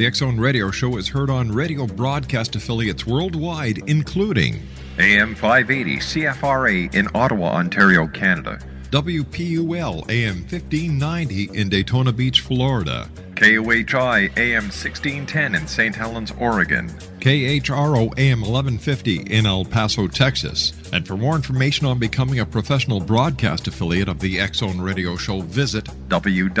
The X Zone Radio Show is heard on radio broadcast affiliates worldwide, including AM 580 CFRA in Ottawa, Ontario, Canada. WPUL AM 1590 in Daytona Beach, Florida. KOHI AM 1610 in St. Helens, Oregon. KHRO AM 1150 in El Paso, Texas. And for more information on becoming a professional broadcast affiliate of the X Zone Radio Show, visit www.xzbn.net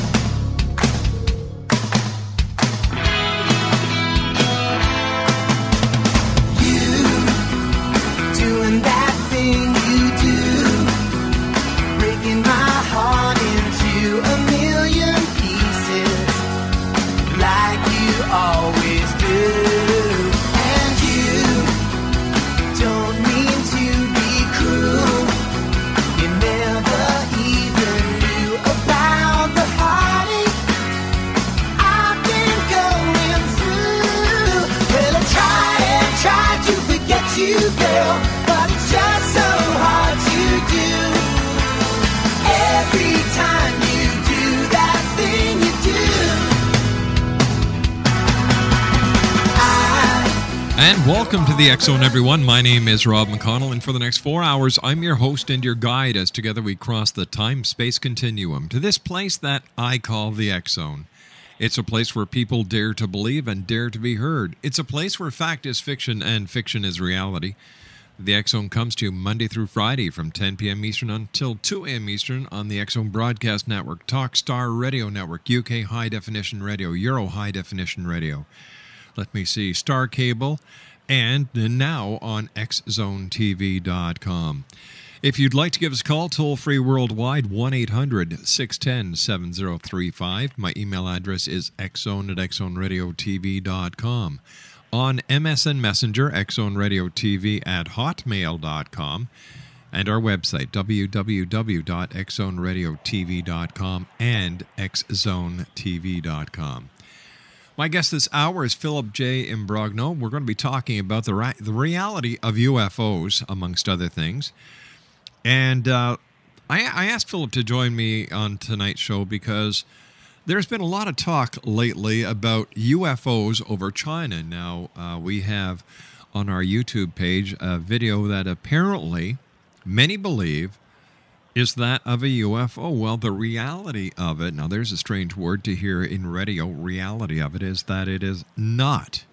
You, girl, but it's just so hard to do. Every time you do that thing you do, I And welcome to the Zone, everyone. My name is Rob McConnell, and for the next four hours, I'm your host and your guide as together we cross the time space continuum to this place that I call the Zone. It's a place where people dare to believe and dare to be heard. It's a place where fact is fiction and fiction is reality. The Zone comes to you Monday through Friday from 10 p.m. Eastern until 2 a.m. Eastern on the Zone Broadcast Network, Talkstar Radio Network, UK High Definition Radio, Euro High Definition Radio. Let me see, Star Cable, and now on xzonetv.com. If you'd like to give us a call, toll free worldwide, 1 800 610 7035. My email address is xzone at xzoneradiotv.com. On MSN Messenger, xzoneradiotv at hotmail.com. And our website, www.xzoneradiotv.com and xzonetv.com. My guest this hour is Philip J. Imbrogno. We're going to be talking about the, the reality of UFOs, amongst other things. And uh, I, I asked Philip to join me on tonight's show because there's been a lot of talk lately about UFOs over China. Now, uh, we have on our YouTube page a video that apparently many believe is that of a UFO. Well, the reality of it, now there's a strange word to hear in radio, reality of it is that it is not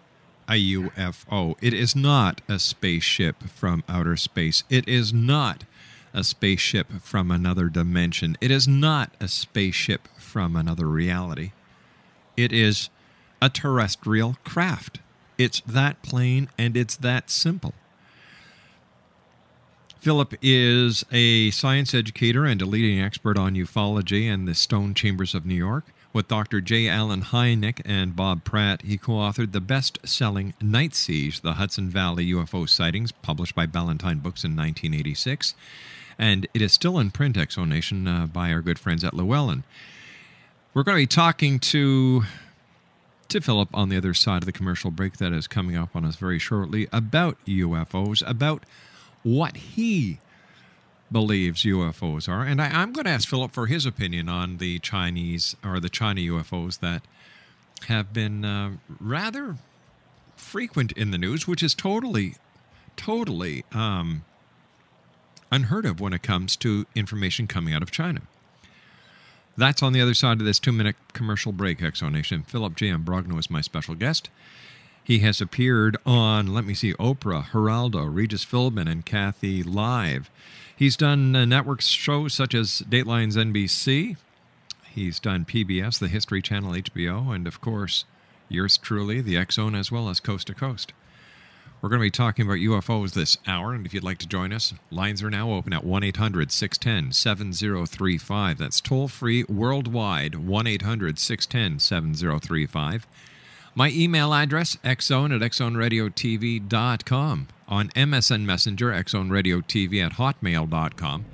a UFO. It is not a spaceship from outer space. It is not a spaceship from another dimension. It is not a spaceship from another reality. It is a terrestrial craft. It's that plain and it's that simple. Philip is a science educator and a leading expert on ufology and the stone chambers of New York. With Dr. J. Allen Hynek and Bob Pratt, he co authored the best selling Night Siege, the Hudson Valley UFO sightings, published by Ballantine Books in 1986. And it is still in print, X Zone Nation, uh, by our good friends at Llewellyn. We're going to be talking to to Philip on the other side of the commercial break that is coming up on us very shortly about UFOs, about what he believes UFOs are. And I, am going to ask Philip for his opinion on the Chinese or the China UFOs that have been uh, rather frequent in the news, which is totally, totally um, unheard of when it comes to information coming out of China. That's on the other side of this two minute commercial break, X Zone Nation. Philip J. Imbrogno is my special guest. He has appeared on, let me see, Oprah, Geraldo, Regis Philbin, and Kathy Live. He's done uh, network shows such as Dateline's NBC. He's done PBS, the History Channel, HBO, and of course, yours truly, the Zone, as well as Coast to Coast. We're going to be talking about UFOs this hour, and if you'd like to join us, lines are now open at 1 800 610 7035. That's toll free worldwide, 1 800 610 7035. My email address, xzone at xzoneradiotv.com. On MSN Messenger, xzoneradiotv at hotmail.com.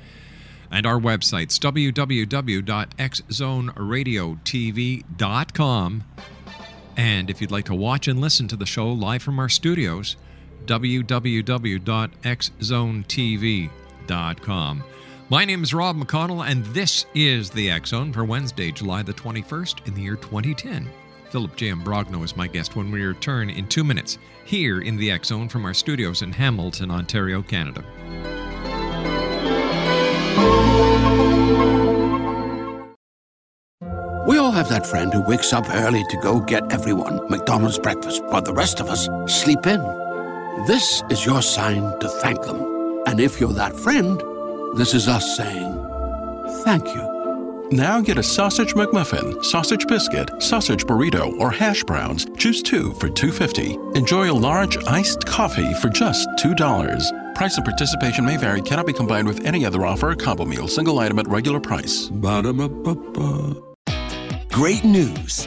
And our websites, www.xzoneradiotv.com. And if you'd like to watch and listen to the show live from our studios, www.xzonetv.com. My name is Rob McConnell, and this is the X Zone for Wednesday, July the 21st in the year 2010. Philip J. Imbrogno is my guest when we return in two minutes here in the X Zone from our studios in Hamilton, Ontario, Canada. We all have that friend who wakes up early to go get everyone McDonald's breakfast, while the rest of us sleep in. This is your sign to thank them. And if you're that friend, this is us saying thank you. Now get a sausage McMuffin, sausage biscuit, sausage burrito, or hash browns. Choose two for $2.50. Enjoy a large iced coffee for just $2. Price and participation may vary, cannot be combined with any other offer or combo meal, single item at regular price. Ba-da-ba-ba-ba. Great news!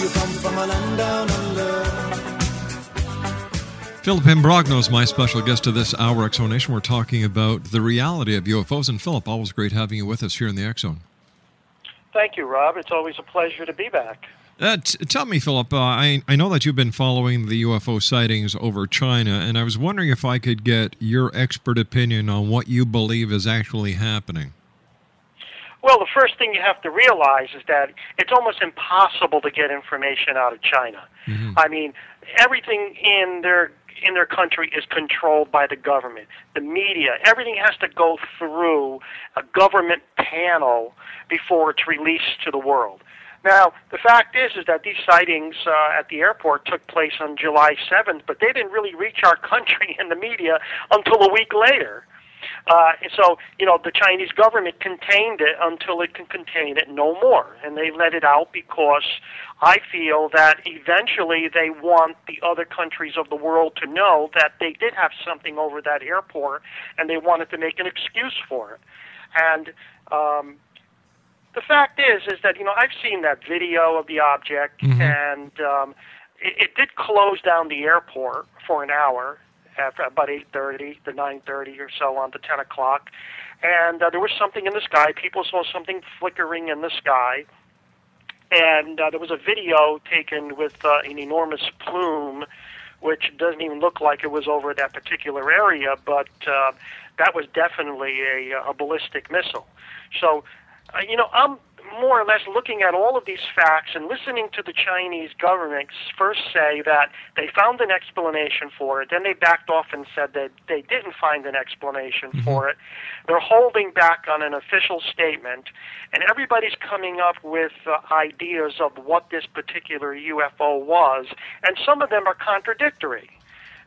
You come from a land down under? Philip Imbrogno is my special guest to this hour X Zone Nation. We're talking about the reality of UFOs. And Philip, always great having you with us here in the X Zone. Thank you, Rob. It's always a pleasure to be back. Uh, t- tell me, Philip, uh, I, I know that you've been following the UFO sightings over China, and I was wondering if I could get your expert opinion on what you believe is actually happening. Well, the first thing you have to realize is that it's almost impossible to get information out of China. I mean, everything in their in their country is controlled by the government. The media, everything has to go through a government panel before it's released to the world. Now, the fact is, is that these sightings uh, at the airport took place on July 7th, but they didn't really reach our country and the media until a week later. Uh, and so, you know, the Chinese government contained it until it can contain it no more. And they let it out because I feel that eventually they want the other countries of the world to know that they did have something over that airport and they wanted to make an excuse for it. And um, the fact is, is that, you know, I've seen that video of the object and um, it, it did close down the airport for an hour after about 8:30 to 9:30 or so on to 10 o'clock, and uh, there was something in the sky. People saw something flickering in the sky, and uh, there was a video taken with uh, an enormous plume, which doesn't even look like it was over that particular area, but uh, that was definitely a, a ballistic missile. So, uh, you know, I'm more or less looking at all of these facts and listening to the Chinese government first say that they found an explanation for it, then they backed off and said that they didn't find an explanation Mm-hmm. for it. They're holding back on an official statement, and everybody's coming up with uh, ideas of what this particular UFO was, and some of them are contradictory.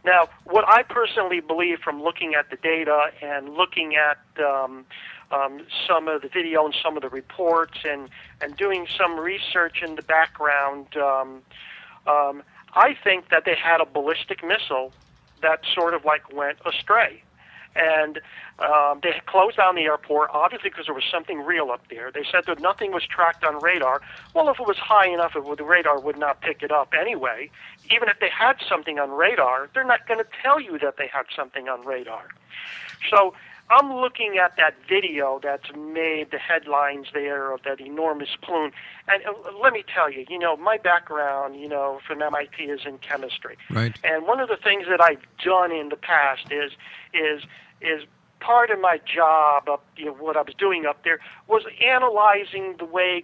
Now, what I personally believe from looking at the data and looking at um, um, some of the video and some of the reports and, and doing some research in the background, um, um, I think that they had a ballistic missile that sort of like went astray. And um, they closed down the airport, obviously because there was something real up there. They said that nothing was tracked on radar. Well, if it was high enough, it would, the radar would not pick it up anyway. Even if they had something on radar, they're not going to tell you that they had something on radar. So I'm looking at that video that's made the headlines there of that enormous plume. And uh, let me tell you, you know, my background, you know, from MIT is in chemistry. Right. And one of the things that I've done in the past is is is part of my job up you know what I was doing up there was analyzing the way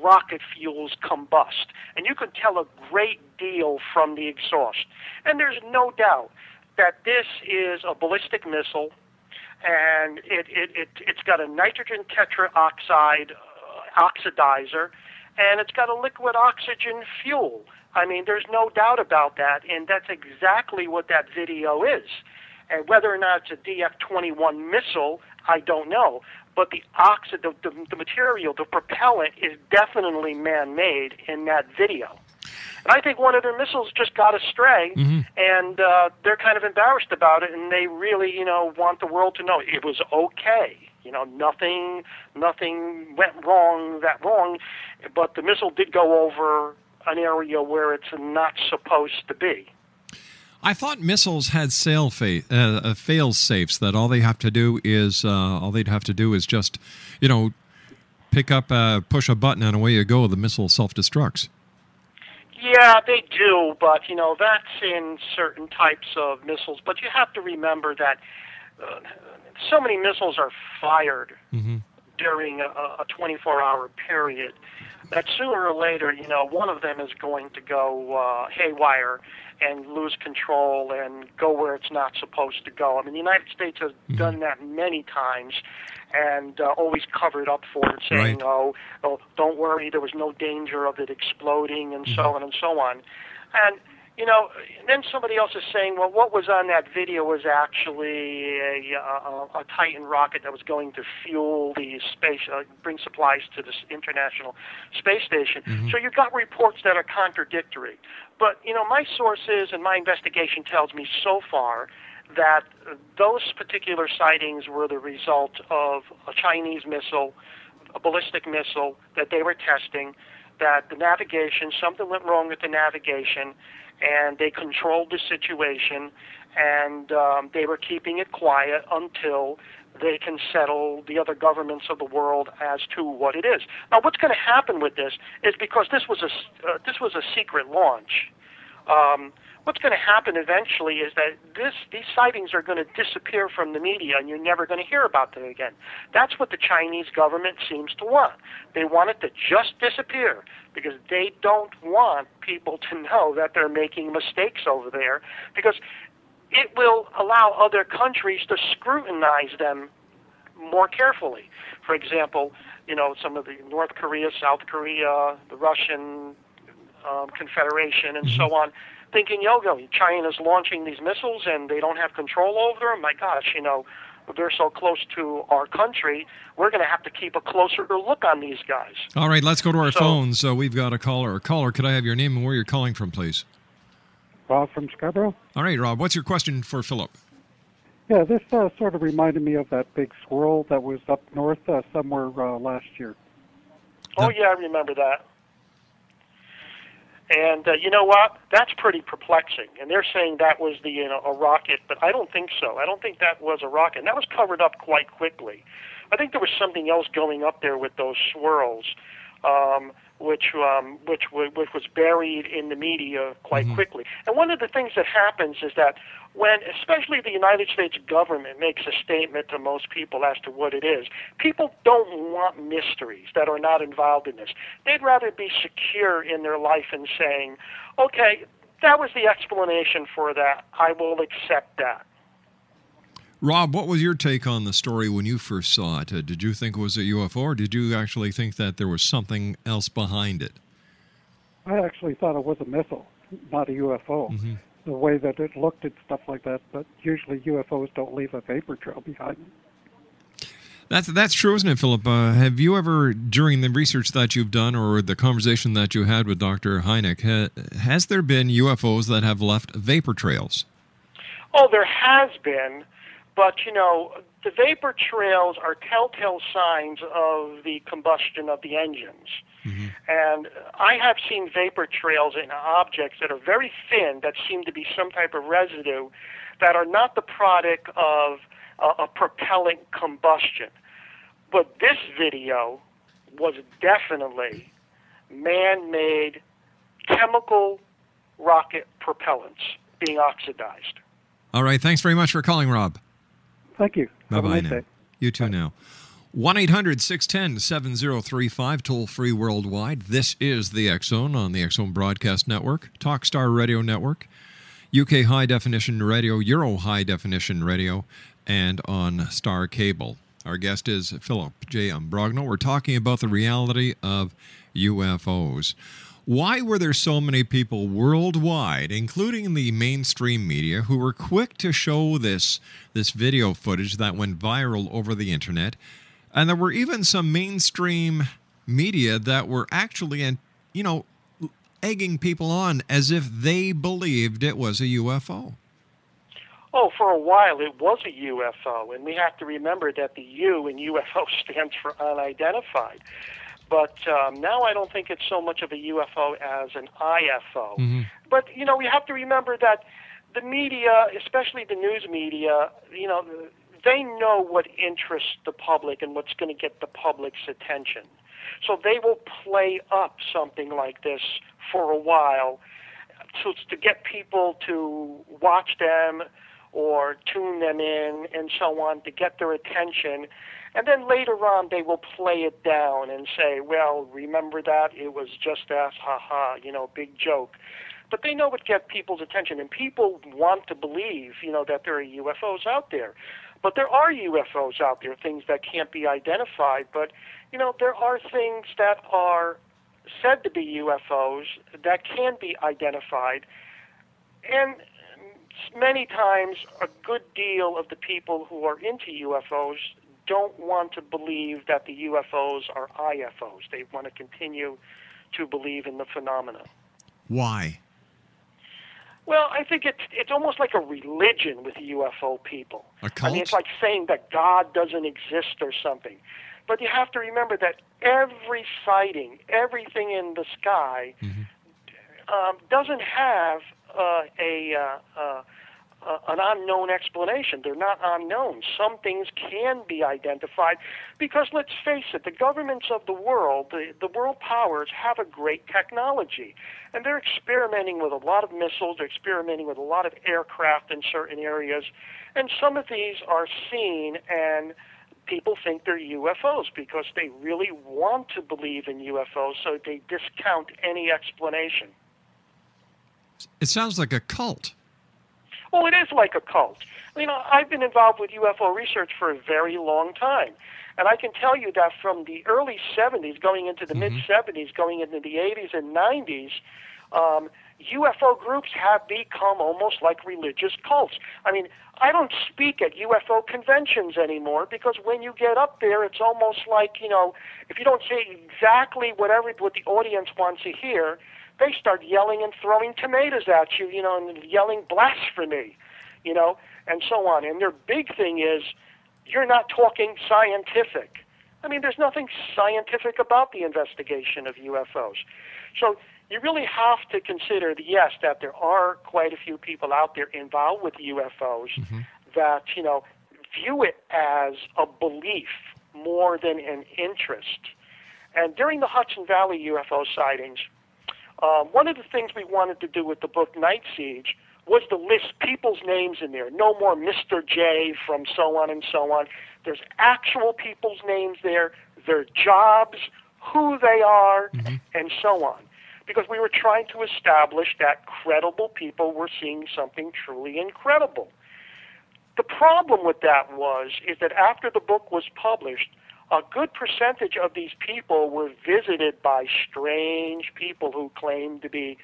rocket fuels combust. And you can tell a great deal from the exhaust. And there's no doubt that this is a ballistic missile and it, it, it, it's got a nitrogen tetraoxide uh, oxidizer, and it's got a liquid oxygen fuel. I mean, there's no doubt about that, and that's exactly what that video is. And whether or not it's a DF-21 missile, I don't know. But the oxi- the, the, the material, the propellant, is definitely man-made in that video. And I think one of their missiles just got astray, and uh, they're kind of embarrassed about it, and they really, you know, want the world to know it was okay. You know, nothing, nothing went wrong that wrong, but the missile did go over an area where it's not supposed to be. I thought missiles had sail fa- uh, uh, fail safes that all they have to do is uh, all they'd have to do is just you know pick up uh, push a button and away you go the missile self destructs. Yeah, they do, but you know that's in certain types of missiles. But you have to remember that uh, so many missiles are fired during a, a 24-hour period that sooner or later, you know, one of them is going to go uh, haywire and lose control and go where it's not supposed to go. I mean, the United States has done that many times and uh, always covered up for it, saying, Right. "Oh, oh, don't worry, there was no danger of it exploding," and so on and so on. And you know, then somebody else is saying, "Well, what was on that video was actually a, a, a Titan rocket that was going to fuel the space, uh, bring supplies to this international space station." So you've got reports that are contradictory. But you know, my sources and my investigation tells me so far that those particular sightings were the result of a Chinese missile, a ballistic missile that they were testing, that the navigation, something went wrong with the navigation, and they controlled the situation, and um, they were keeping it quiet until they can settle the other governments of the world as to what it is. Now, what's going to happen with this is because this was a uh, this was a secret launch. Um, what's going to happen eventually is that this these sightings are going to disappear from the media, and you're never going to hear about them again. That's what the Chinese government seems to want. They want it to just disappear because they don't want people to know that they're making mistakes over there because it will allow other countries to scrutinize them more carefully. For example, you know, some of the North Korea, South Korea, the Russian um, Confederation, and so on, thinking, yo, yo, China's launching these missiles and they don't have control over them. My gosh, you know, they're so close to our country, we're going to have to keep a closer look on these guys. All right, let's go to our So- phones. So we've got a caller. Caller, could I have your name and where you're calling from, please? Rob from Scarborough. All right, Rob. What's your question for Philip? Yeah, this uh, sort of reminded me of that big swirl that was up north uh, somewhere uh, last year. Oh yeah, I remember that. And uh, you know what? That's pretty perplexing. And they're saying that was the you know a rocket, but I don't think so. I don't think that was a rocket. And that was covered up quite quickly. I think there was something else going up there with those swirls, um, which um, which which was buried in the media quite quickly. And one of the things that happens is that when, especially the United States government makes a statement to most people as to what it is, people don't want mysteries that are not involved in this. They'd rather be secure in their life and saying, okay, that was the explanation for that. I will accept that. Rob, what was your take on the story when you first saw it? Uh, did you think it was a UFO, or did you actually think that there was something else behind it? I actually thought it was a missile, not a UFO. Mm-hmm. The way that it looked and stuff like that, but usually UFOs don't leave a vapor trail behind them. That's that's true, isn't it, Philip? Uh, have you ever, during the research that you've done or the conversation that you had with Dr. Hynek, ha, has there been UFOs that have left vapor trails? Oh, there has been, but you know, the vapor trails are telltale signs of the combustion of the engines. And I have seen vapor trails in objects that are very thin that seem to be some type of residue that are not the product of uh, a propellant combustion. But this video was definitely man made chemical rocket propellants being oxidized. All right. Thanks very much for calling, Rob. Thank you. Bye bye nice now. day. You too now. 1 800 610 7035, toll free worldwide. This is the Zone on the Zone Broadcast Network, Talkstar Radio Network, UK High Definition Radio, Euro High Definition Radio, and on Star Cable. Our guest is Philip J. Imbrogno. We're talking about the reality of UFOs. Why were there so many people worldwide, including the mainstream media, who were quick to show this this video footage that went viral over the internet? And there were even some mainstream media that were actually, you know, egging people on as if they believed it was a UFO. Oh, for a while it was a UFO, and we have to remember that the U in UFO stands for unidentified. But um, now I don't think it's so much of a UFO as an IFO. But you know, we have to remember that the media, especially the news media, you know, they know what interests the public and what's going to get the public's attention. So they will play up something like this for a while to, to get people to watch them or tune them in and so on to get their attention. And then later on, they will play it down and say, well, remember that? It was just us, ha ha, you know, big joke. But they know what gets people's attention, and people want to believe, you know, that there are UFOs out there. But there are UFOs out there, things that can't be identified. But, you know, there are things that are said to be UFOs that can be identified. And many times, a good deal of the people who are into UFOs don't want to believe that the UFOs are IFOs. They want to continue to believe in the phenomena. Why? Well, I think it's it's almost like a religion with UFO people. A I cult? mean, it's like saying that God doesn't exist or something. But you have to remember that every sighting, everything in the sky, um, doesn't have uh, a uh, uh, uh, an unknown explanation. They're not unknown. Some things can be identified because let's face it, the governments of the world, the, the world powers, have a great technology. And they're experimenting with a lot of missiles, they're experimenting with a lot of aircraft in certain areas. And some of these are seen and people think they're UFOs because they really want to believe in UFOs, so they discount any explanation. It sounds like a cult. Well, it is like a cult. You know, I've been involved with UFO research for a very long time. And I can tell you that from the early 70s, going into the mid 70s, going into the 80s and 90s, um, UFO groups have become almost like religious cults. I mean, I don't speak at UFO conventions anymore because when you get up there, it's almost like, you know, if you don't say exactly whatever what the audience wants to hear, they start yelling and throwing tomatoes at you, you know, and yelling blasphemy, you know, and so on. And their big thing is you're not talking scientific. I mean, there's nothing scientific about the investigation of UFOs. So you really have to consider, the, yes, that there are quite a few people out there involved with UFOs Mm-hmm. that, you know, view it as a belief more than an interest. And during the Hudson Valley UFO sightings, um, one of the things we wanted to do with the book Night Siege was to list people's names in there. No more Mr. J from so on and so on. There's actual people's names there, their jobs, who they are, and so on. Because we were trying to establish that credible people were seeing something truly incredible. The problem with that was is that after the book was published, a good percentage of these people were visited by strange people who claimed to be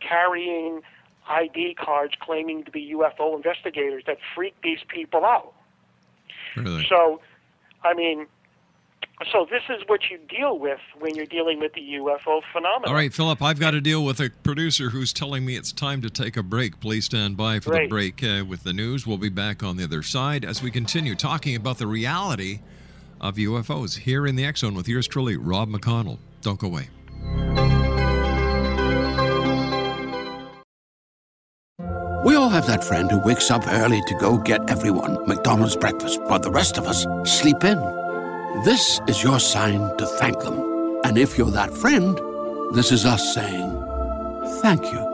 carrying ID cards claiming to be UFO investigators that freaked these people out. Really? So, I mean, so this is what you deal with when you're dealing with the UFO phenomenon. All right, Philip, I've got to deal with a producer who's telling me it's time to take a break. Please stand by for the break uh, with the news. We'll be back on the other side as we continue talking about the reality of UFOs here in the Zone with yours truly, Rob McConnell. Don't go away. We all have that friend who wakes up early to go get everyone McDonald's breakfast, while the rest of us sleep in. This is your sign to thank them. And if you're that friend, this is us saying thank you.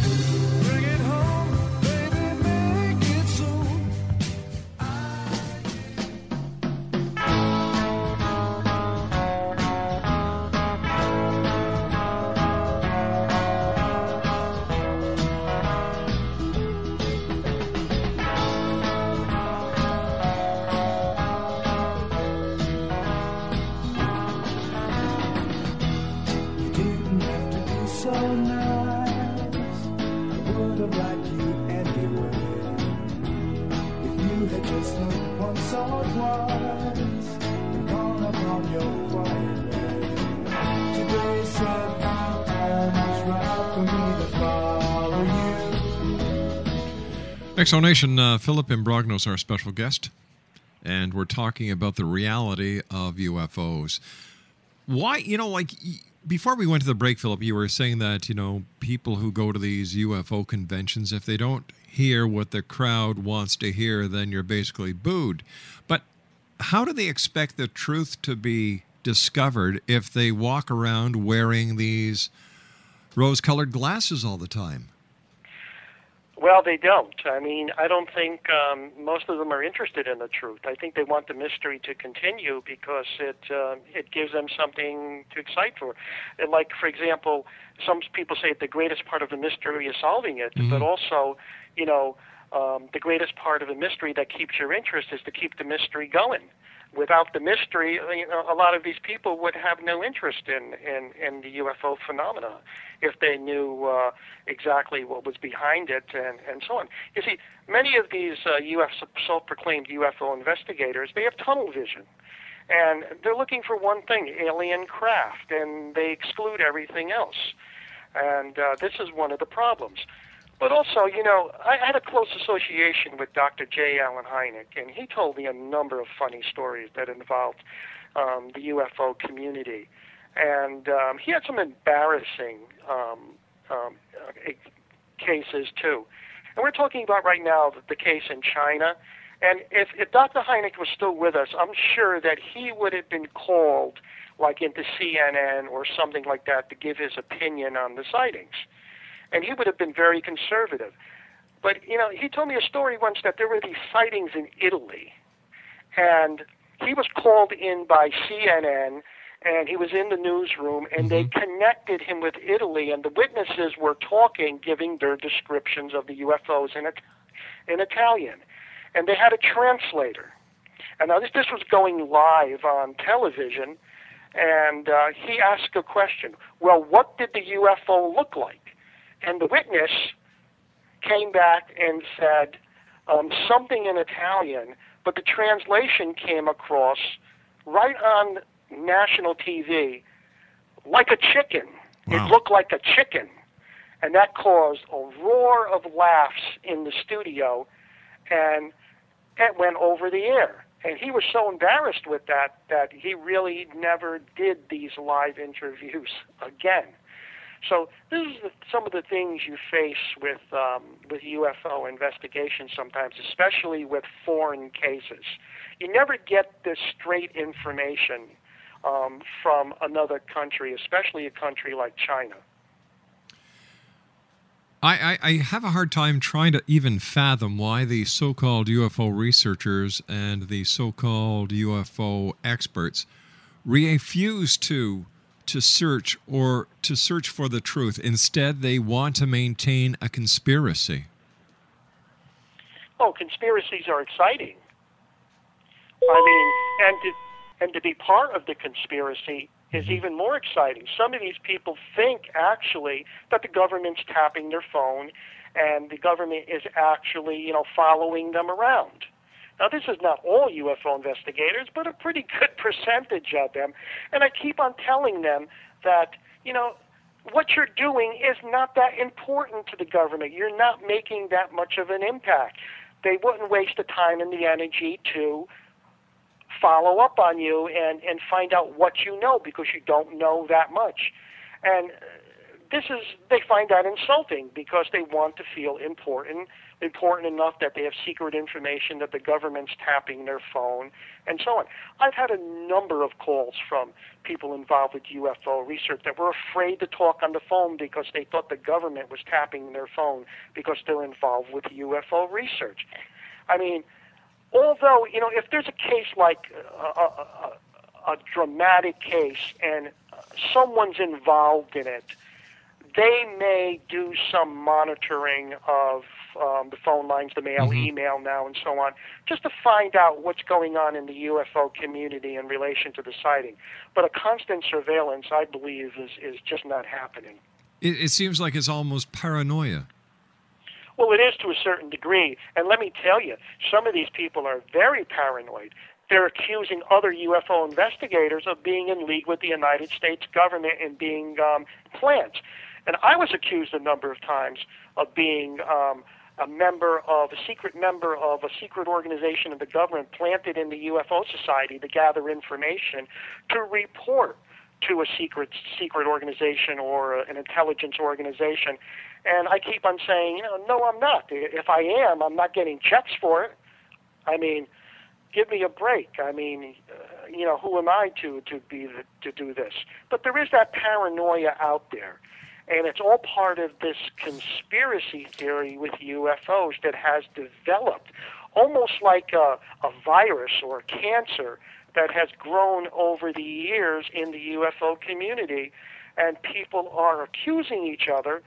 You X Zone Nation, uh, Philip is our special guest, and we're talking about the reality of UFOs. Why, you know, like before we went to the break, Philip, you were saying that, you know, people who go to these UFO conventions, if they don't hear what the crowd wants to hear, then you're basically booed. But how do they expect the truth to be discovered if they walk around wearing these rose colored glasses all the time? Well, they don't. I mean, I don't think um, most of them are interested in the truth. I think they want the mystery to continue because it uh, it gives them something to excite for. And like, for example, some people say the greatest part of the mystery is solving it, but also, you know, um, the greatest part of the mystery that keeps your interest is to keep the mystery going. Without the mystery, you know, a lot of these people would have no interest in, in, in the UFO phenomena if they knew uh, exactly what was behind it and, and so on. You see, many of these uh, self-proclaimed UFO investigators, they have tunnel vision. And they're looking for one thing, alien craft, and they exclude everything else. And uh, this is one of the problems. But also, you know, I had a close association with Dr. J. Allen Hynek, and he told me a number of funny stories that involved um, the UFO community. And um, he had some embarrassing um, um, uh, cases, too. And we're talking about right now the, the case in China. And if, if Dr. Hynek was still with us, I'm sure that he would have been called, like into CNN or something like that, to give his opinion on the sightings and he would have been very conservative. But you know, he told me a story once that there were these sightings in Italy, and he was called in by CNN, and he was in the newsroom, and they Mm-hmm. connected him with Italy, and the witnesses were talking, giving their descriptions of the UFOs in, It- in Italian, and they had a translator. And now this this was going live on television, and uh, he asked a question. Well, what did the UFO look like? And the witness came back and said um, something in Italian, but the translation came across right on national TV like a chicken. Wow. It looked like a chicken. And that caused a roar of laughs in the studio, and it went over the air. And he was so embarrassed with that that he really never did these live interviews again. So this is the, some of the things you face with um, with UFO investigations sometimes, especially with foreign cases. You never get this straight information um, from another country, especially a country like China. I, I, have a hard time trying to even fathom why the so called UFO researchers and the so called UFO experts refuse to to search or to search for the truth. Instead, they want to maintain a conspiracy. Oh, conspiracies are exciting. I mean, and to, and to be part of the conspiracy is even more exciting. Some of these people think actually that the government's tapping their phone and the government is actually, you know, following them around. Now, this is not all UFO investigators, but a pretty good percentage of them. And I keep on telling them that, you know, what you're doing is not that important to the government. You're not making that much of an impact. They wouldn't waste the time and the energy to follow up on you and, and find out what you know because you don't know that much. And this is, they find that insulting because they want to feel important, important enough that they have secret information that the government's tapping their phone and so on. I've had a number of calls from people involved with UFO research that were afraid to talk on the phone because they thought the government was tapping their phone because they're involved with UFO research. I mean, although you know if there's a case like a, a, a, a dramatic case and someone's involved in it they may do some monitoring of um, the phone lines, the mail, email now, and so on, just to find out what's going on in the UFO community in relation to the sighting. But a constant surveillance, I believe, is, is just not happening. It, it seems like it's almost paranoia. Well, it is to a certain degree. And let me tell you, some of these people are very paranoid. They're accusing other UFO investigators of being in league with the United States government and being um, plants. And I was accused a number of times of being um, a member of a secret member of a secret organization of the government planted in the UFO Society to gather information to report to a secret secret organization or an intelligence organization. And I keep on saying, you know, no, I'm not. If I am, I'm not getting checks for it. I mean, give me a break. I mean, uh, you know, who am I to to be the, to do this? But there is that paranoia out there, and it's all part of this conspiracy theory with UFOs that has developed, almost like a, a virus or a cancer that has grown over the years in the UFO community, and people are accusing each other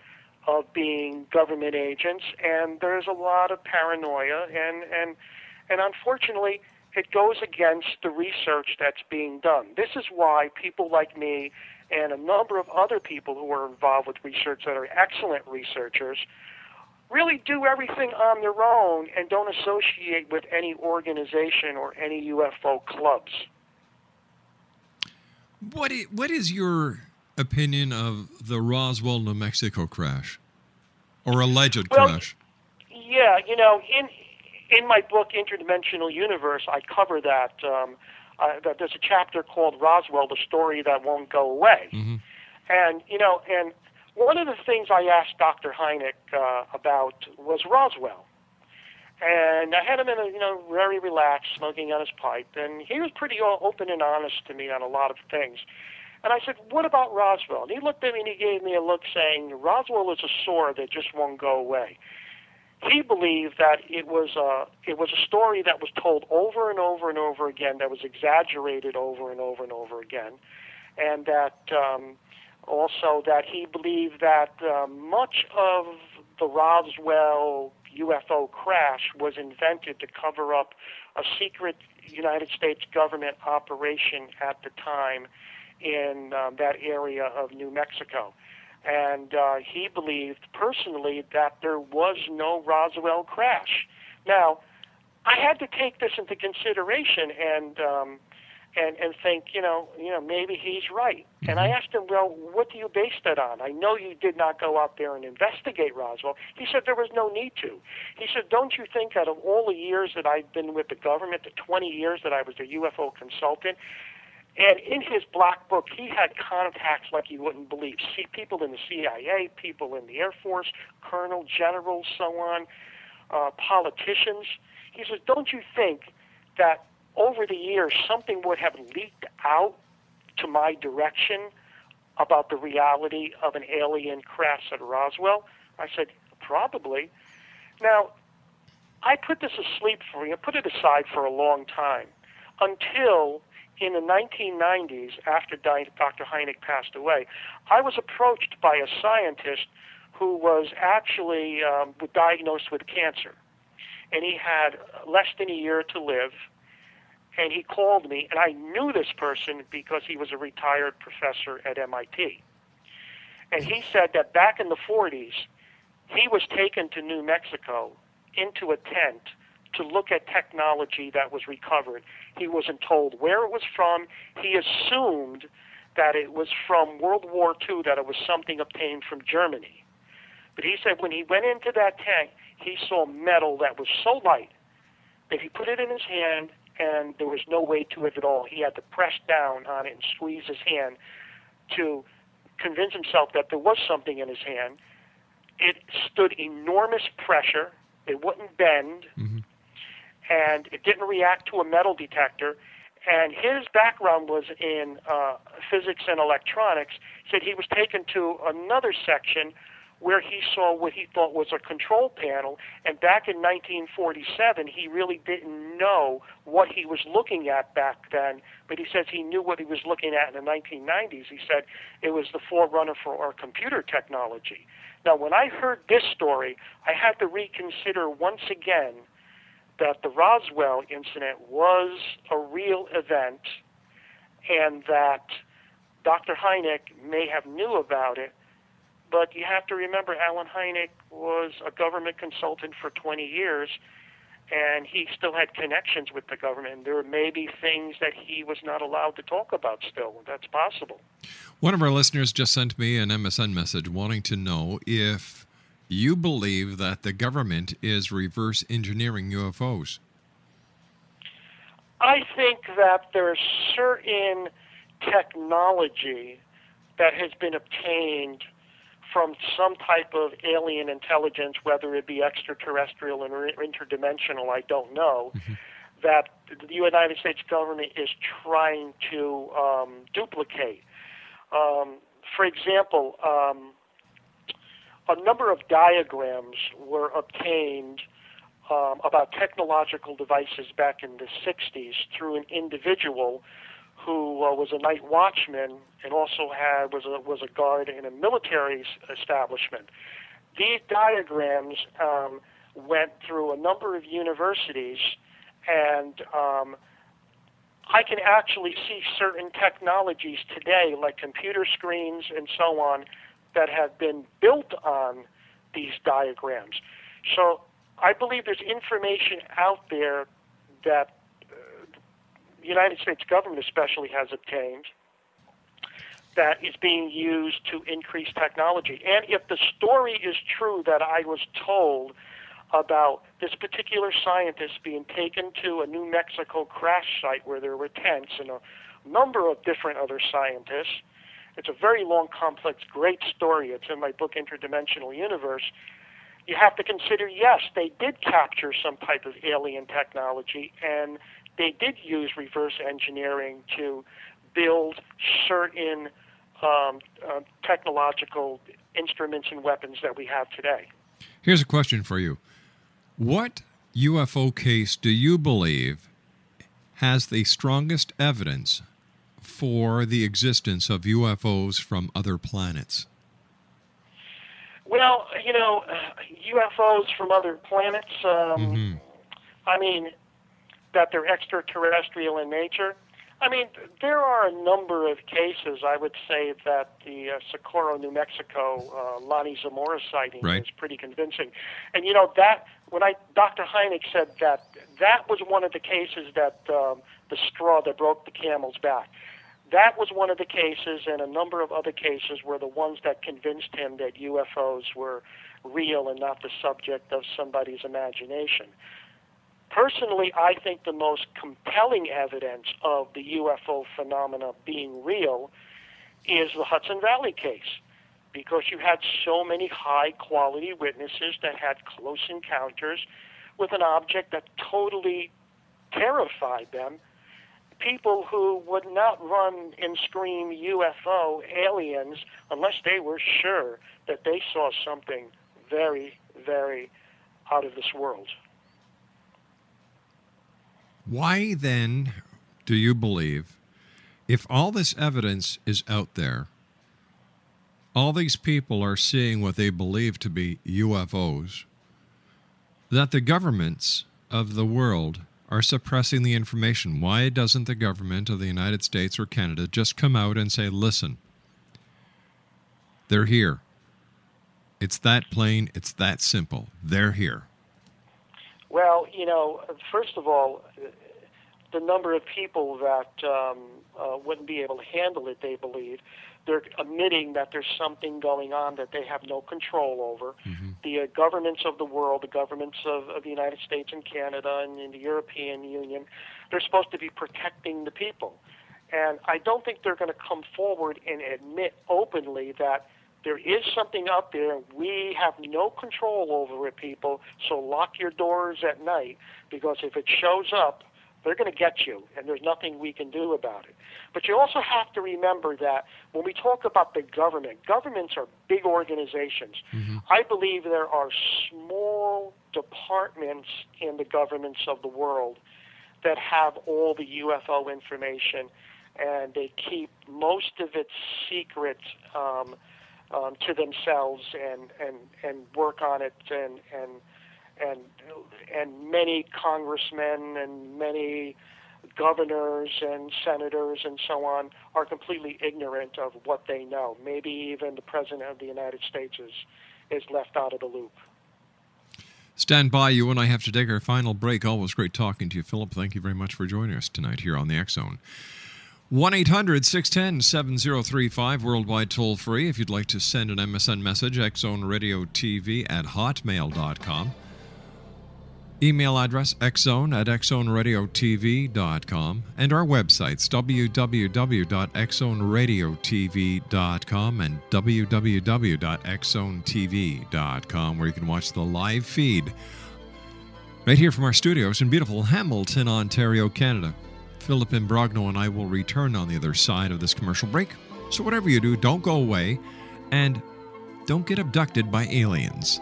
of being government agents, and there's a lot of paranoia, and and and unfortunately, it goes against the research that's being done. This is why people like me and a number of other people who are involved with research that are excellent researchers really do everything on their own and don't associate with any organization or any UFO clubs. What is, what is your opinion of the Roswell, New Mexico crash, or alleged Well, crash? Yeah, you know, in in my book Interdimensional Universe, I cover that. Um, uh, that there's a chapter called Roswell: The Story That Won't Go Away. And you know, and one of the things I asked Dr. Hynek uh, about was Roswell. And I had him in a, you know, very relaxed, smoking on his pipe, and he was pretty o- open and honest to me on a lot of things. And I said, "What about Roswell?" And he looked at me and he gave me a look, saying, "Roswell is a sore that just won't go away." He believed that it was a it was a story that was told over and over and over again, that was exaggerated over and over and over again, and that um, also that he believed that uh, much of the Roswell UFO crash was invented to cover up a secret United States government operation at the time in um, that area of New Mexico. And uh, he believed personally that there was no Roswell crash. Now, I had to take this into consideration and um, and and think, you know, you know, maybe he's right. And I asked him, well, what do you base that on? I know you did not go out there and investigate Roswell. He said there was no need to. He said, don't you think out of all the years that I've been with the government, the 20 years that I was a UFO consultant, and in his black book, he had contacts like you wouldn't believe. See people in the CIA, people in the Air Force, colonel, generals, so on, uh, politicians. He says, don't you think that over the years something would have leaked out to my direction about the reality of an alien crash at Roswell? I said, probably. Now, I put this asleep for you, put it aside for a long time until in the 1990s, after Dr. Hynek passed away, I was approached by a scientist who was actually um, diagnosed with cancer. And he had less than a year to live. And he called me, and I knew this person because he was a retired professor at MIT. And he said that back in the 40s, he was taken to New Mexico into a tent to look at technology that was recovered. He wasn't told where it was from. He assumed that it was from World War II, that it was something obtained from Germany. But he said when he went into that tank, he saw metal that was so light that he put it in his hand and there was no weight to it at all. He had to press down on it and squeeze his hand to convince himself that there was something in his hand. It stood enormous pressure. It wouldn't bend mm-hmm. And it didn't react to a metal detector. And his background was in uh, physics and electronics. Said he was taken to another section where he saw what he thought was a control panel. And back in 1947, he really didn't know what he was looking at back then, but he says he knew what he was looking at in the 1990s. He said it was the forerunner for our computer technology. Now, when I heard this story, I had to reconsider once again that the Roswell incident was a real event and that Dr. Hynek may have knew about it, but you have to remember Allen Hynek was a government consultant for 20 years and he still had connections with the government. There may be things that he was not allowed to talk about still. That's possible. One of our listeners just sent me an MSN message wanting to know if you believe that the government is reverse engineering UFOs. I think that there's certain technology that has been obtained from some type of alien intelligence, whether it be extraterrestrial or interdimensional, I don't know, that the United States government is trying to um, duplicate. Um, for example, um, a number of diagrams were obtained um, about technological devices back in the 60s through an individual who uh, was a night watchman and also had was a was a guard in a military establishment. These diagrams um, went through a number of universities, and um, I can actually see certain technologies today, like computer screens and so on, that have been built on these diagrams. So I believe there's information out there that uh, the United States government especially has obtained that is being used to increase technology. And if the story is true that I was told about this particular scientist being taken to a New Mexico crash site where there were tents and a number of different other scientists, it's a very long, complex, great story. It's in my book, Interdimensional Universe. You have to consider yes, they did capture some type of alien technology, and they did use reverse engineering to build certain um, uh, technological instruments and weapons that we have today. Here's a question for you What UFO case do you believe has the strongest evidence for the existence of UFOs from other planets? Well, you know, UFOs from other planets, um, Mm-hmm. I mean, that they're extraterrestrial in nature. I mean, there are a number of cases. I would say that the uh, Socorro, New Mexico, uh, Lonnie Zamora sighting Right. is pretty convincing. And you know that when I Dr. Hynek said that that was one of the cases that um, the straw that broke the camel's back. That was one of the cases, and a number of other cases were the ones that convinced him that UFOs were real and not the subject of somebody's imagination. Personally, I think the most compelling evidence of the UFO phenomena being real is the Hudson Valley case because you had so many high quality witnesses that had close encounters with an object that totally terrified them. People who would not run and scream UFO aliens unless they were sure that they saw something very, very out of this world. Why then do you believe, if all this evidence is out there, all these people are seeing what they believe to be UFOs, that the governments of the world are suppressing the information? Why doesn't the government of the United States or Canada just come out and say, listen, they're here? It's that plain, it's that simple. They're here. Well, you know, first of all, the number of people that um, uh, wouldn't be able to handle it, they believe, they're admitting that there's something going on that they have no control over. The uh, governments of the world, the governments of, of the United States and Canada and in the European Union, they're supposed to be protecting the people. And I don't think they're going to come forward and admit openly that there is something out there and we have no control over it, people. So lock your doors at night because if it shows up, they're going to get you, and there's nothing we can do about it. But you also have to remember that when we talk about the government, governments are big organizations. I believe there are small departments in the governments of the world that have all the UFO information, and they keep most of it secret um, um, to themselves and, and, and work on it and, and and and many congressmen and many governors and senators and so on are completely ignorant of what they know. Maybe even the president of the United States is is left out of the loop. Stand by. You and I have to take our final break. Always great talking to you, Philip. Thank you very much for joining us tonight here on the X Zone. 1 800 610 7035, worldwide toll free. If you'd like to send an MSN message, Xzone Radio TV at hotmail.com. Email address xzone at xzoneradiotv.com. And our websites, www.xzoneradiotv.com and www.xzonetv.com, where you can watch the live feed right here from our studios in beautiful Hamilton, Ontario, Canada. Philip Imbrogno and I will return on the other side of this commercial break. So, whatever you do, don't go away and don't get abducted by aliens.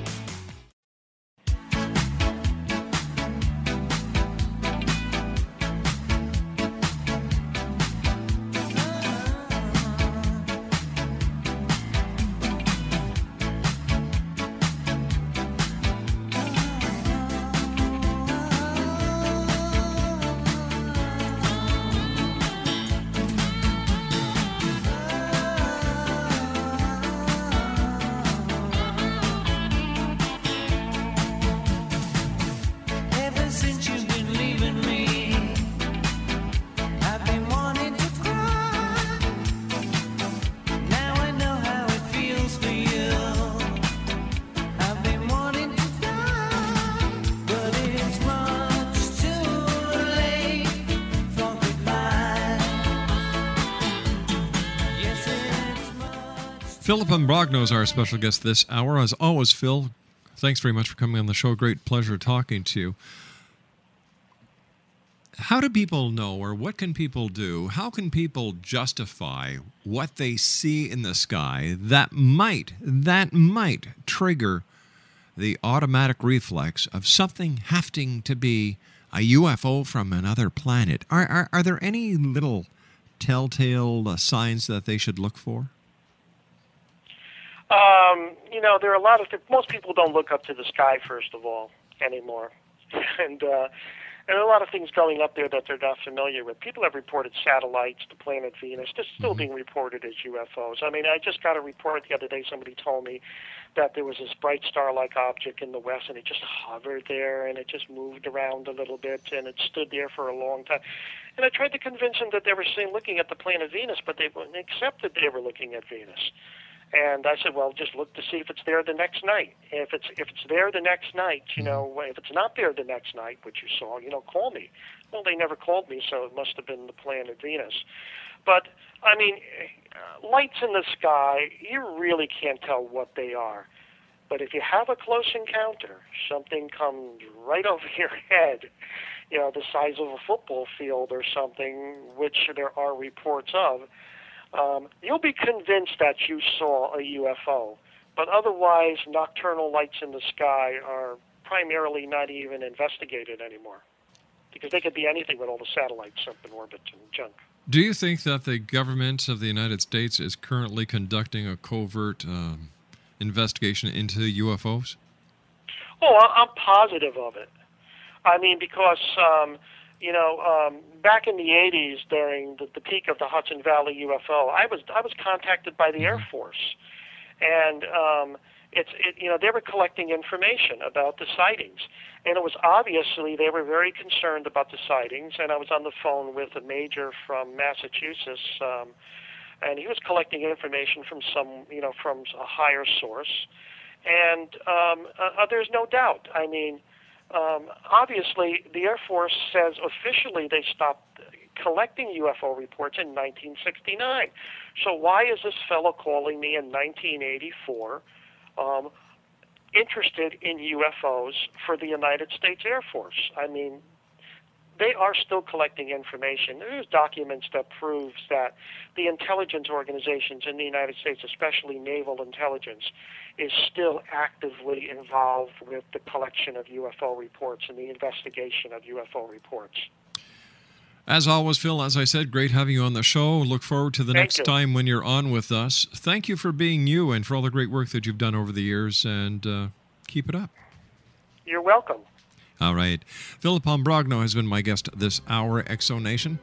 Philip Imbrogno is our special guest this hour. As always, Phil, thanks very much for coming on the show. Great pleasure talking to you. How do people know, or what can people do? How can people justify what they see in the sky that might, that might trigger the automatic reflex of something having to be a UFO from another planet? Are, are, are there any little telltale signs that they should look for? Um, you know, there are a lot of th- most people don't look up to the sky first of all anymore, and uh, and a lot of things going up there that they're not familiar with. People have reported satellites, the planet Venus. They're still being reported as UFOs. I mean, I just got a report the other day. Somebody told me that there was this bright star-like object in the west, and it just hovered there, and it just moved around a little bit, and it stood there for a long time. And I tried to convince them that they were seeing, looking at the planet Venus, but they wouldn't accept that they were looking at Venus. And I said, well, just look to see if it's there the next night. If it's if it's there the next night, you know, if it's not there the next night, which you saw, you know, call me. Well, they never called me, so it must have been the planet Venus. But I mean, uh, lights in the sky, you really can't tell what they are. But if you have a close encounter, something comes right over your head, you know, the size of a football field or something, which there are reports of, um, you'll be convinced that you saw a UFO. But otherwise, nocturnal lights in the sky are primarily not even investigated anymore because they could be anything with all the satellites up in orbit and junk. Do you think that the government of the United States is currently conducting a covert um, investigation into UFOs? Oh, I'm positive of it. I mean, because um, you know, um, back in the '80s, during the, the peak of the Hudson Valley UFO, I was I was contacted by the Air Force, and um, it's it, you know they were collecting information about the sightings, and it was obviously they were very concerned about the sightings. And I was on the phone with a major from Massachusetts. Um, and he was collecting information from some, you know, from a higher source. And um, uh, uh, there's no doubt. I mean, um, obviously, the Air Force says officially they stopped collecting UFO reports in 1969. So why is this fellow calling me in 1984 um, interested in UFOs for the United States Air Force? I mean, they are still collecting information. There's documents that proves that the intelligence organizations in the United States, especially naval intelligence, is still actively involved with the collection of UFO reports and the investigation of UFO reports. As always, Phil, as I said, great having you on the show. Look forward to the Thank next you. time when you're on with us. Thank you for being you and for all the great work that you've done over the years, and uh, keep it up. You're welcome. All right. Philip Imbrogno has been my guest this hour, X Zone Nation.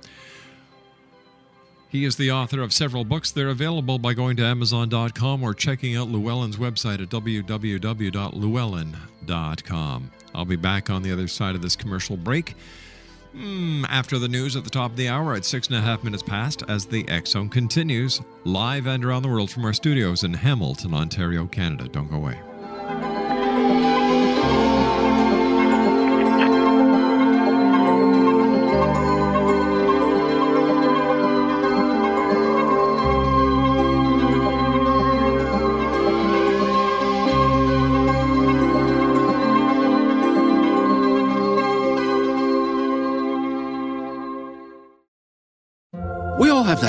He is the author of several books. They're available by going to Amazon.com or checking out Llewellyn's website at www.llewellyn.com. I'll be back on the other side of this commercial break. Hmm, after the news at the top of the hour at six and a half minutes past, as the Zone continues live and around the world from our studios in Hamilton, Ontario, Canada. Don't go away.